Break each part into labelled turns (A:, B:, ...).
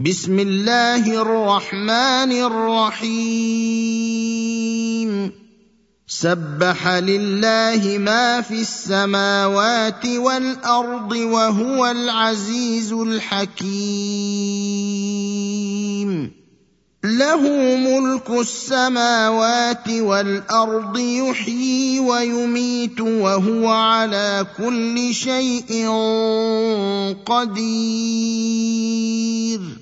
A: بسم الله الرحمن الرحيم سبح لله ما في السماوات والارض وهو العزيز الحكيم له ملك السماوات والارض يحيي ويميت وهو على كل شيء قدير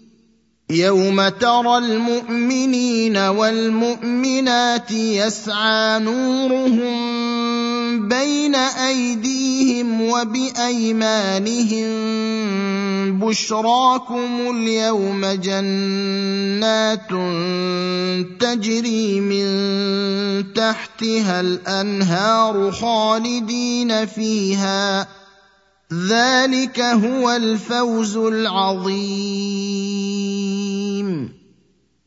A: يوم ترى المؤمنين والمؤمنات يسعى نورهم بين ايديهم وبايمانهم بشراكم اليوم جنات تجري من تحتها الانهار خالدين فيها ذلك هو الفوز العظيم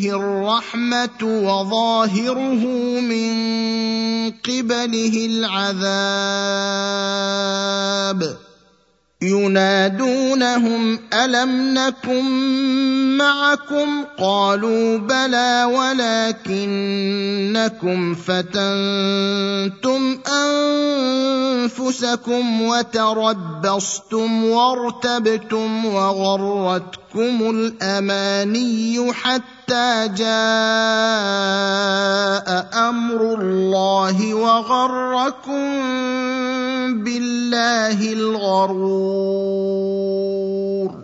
A: فيه الرحمه وظاهره من قبله العذاب ينادونهم الم نكن معكم قالوا بلى ولكنكم فتنتم انفسكم وتربصتم وارتبتم وغرتكم الاماني حتى جاء امر الله وغركم بالله الغرور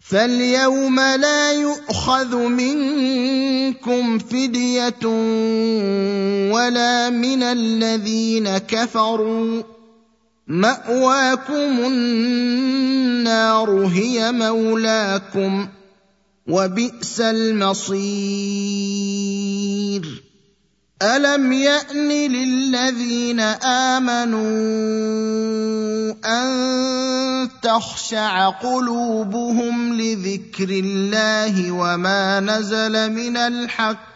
A: فاليوم لا يؤخذ منكم فديه ولا من الذين كفروا ماواكم النار هي مولاكم وبئس المصير الم يان للذين امنوا ان تخشع قلوبهم لذكر الله وما نزل من الحق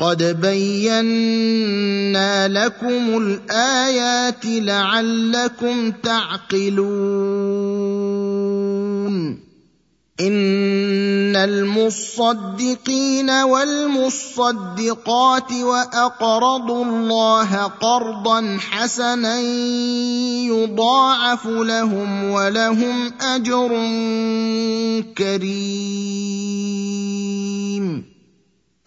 A: قد بينا لكم الايات لعلكم تعقلون ان المصدقين والمصدقات واقرضوا الله قرضا حسنا يضاعف لهم ولهم اجر كريم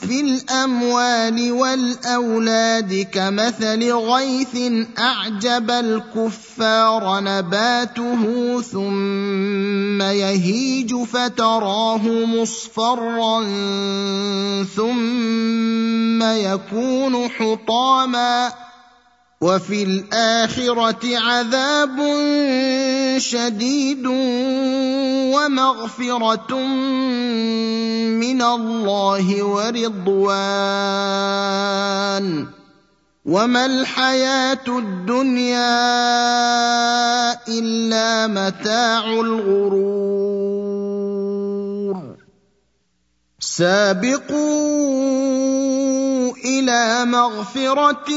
A: في الاموال والاولاد كمثل غيث اعجب الكفار نباته ثم يهيج فتراه مصفرا ثم يكون حطاما وفي الاخره عذاب شديد ومغفره من الله ورضوان وما الحياه الدنيا الا متاع الغرور سابقون الى مغفره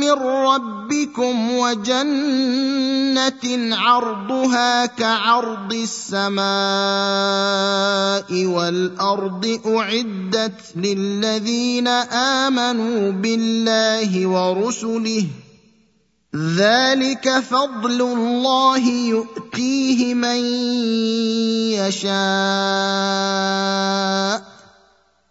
A: من ربكم وجنه عرضها كعرض السماء والارض اعدت للذين امنوا بالله ورسله ذلك فضل الله يؤتيه من يشاء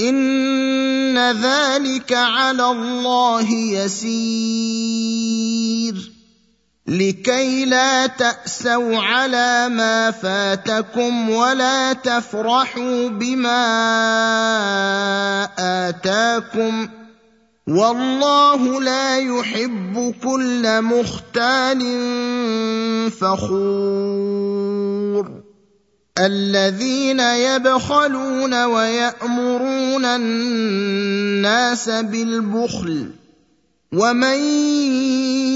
A: ان ذلك على الله يسير لكي لا تاسوا على ما فاتكم ولا تفرحوا بما اتاكم والله لا يحب كل مختال فخور الذين يبخلون ويامرون الناس بالبخل ومن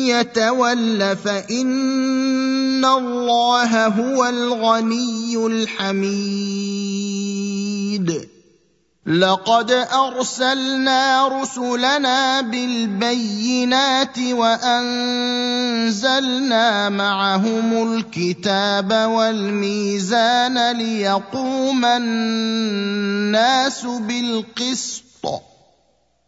A: يتول فان الله هو الغني الحميد لقد ارسلنا رسلنا بالبينات وانزلنا معهم الكتاب والميزان ليقوم الناس بالقسط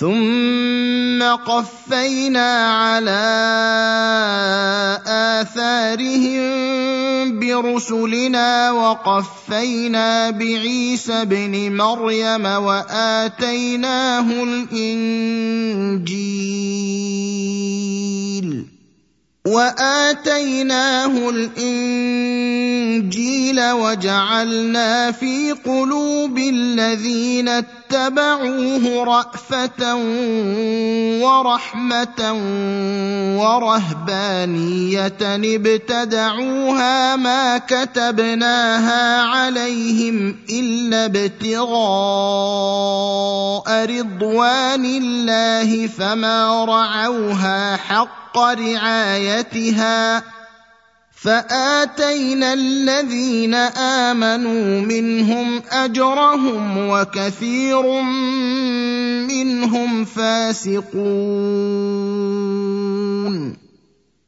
A: ثم قفينا على اثارهم برسلنا وقفينا بعيسى ابن مريم واتيناه الانجيل واتيناه الانجيل وجعلنا في قلوب الذين اتبعوه رافه ورحمه ورهبانيه ابتدعوها ما كتبناها عليهم الا ابتغاء رضوان الله فما رعوها حق رعايتها فاتينا الذين امنوا منهم اجرهم وكثير منهم فاسقون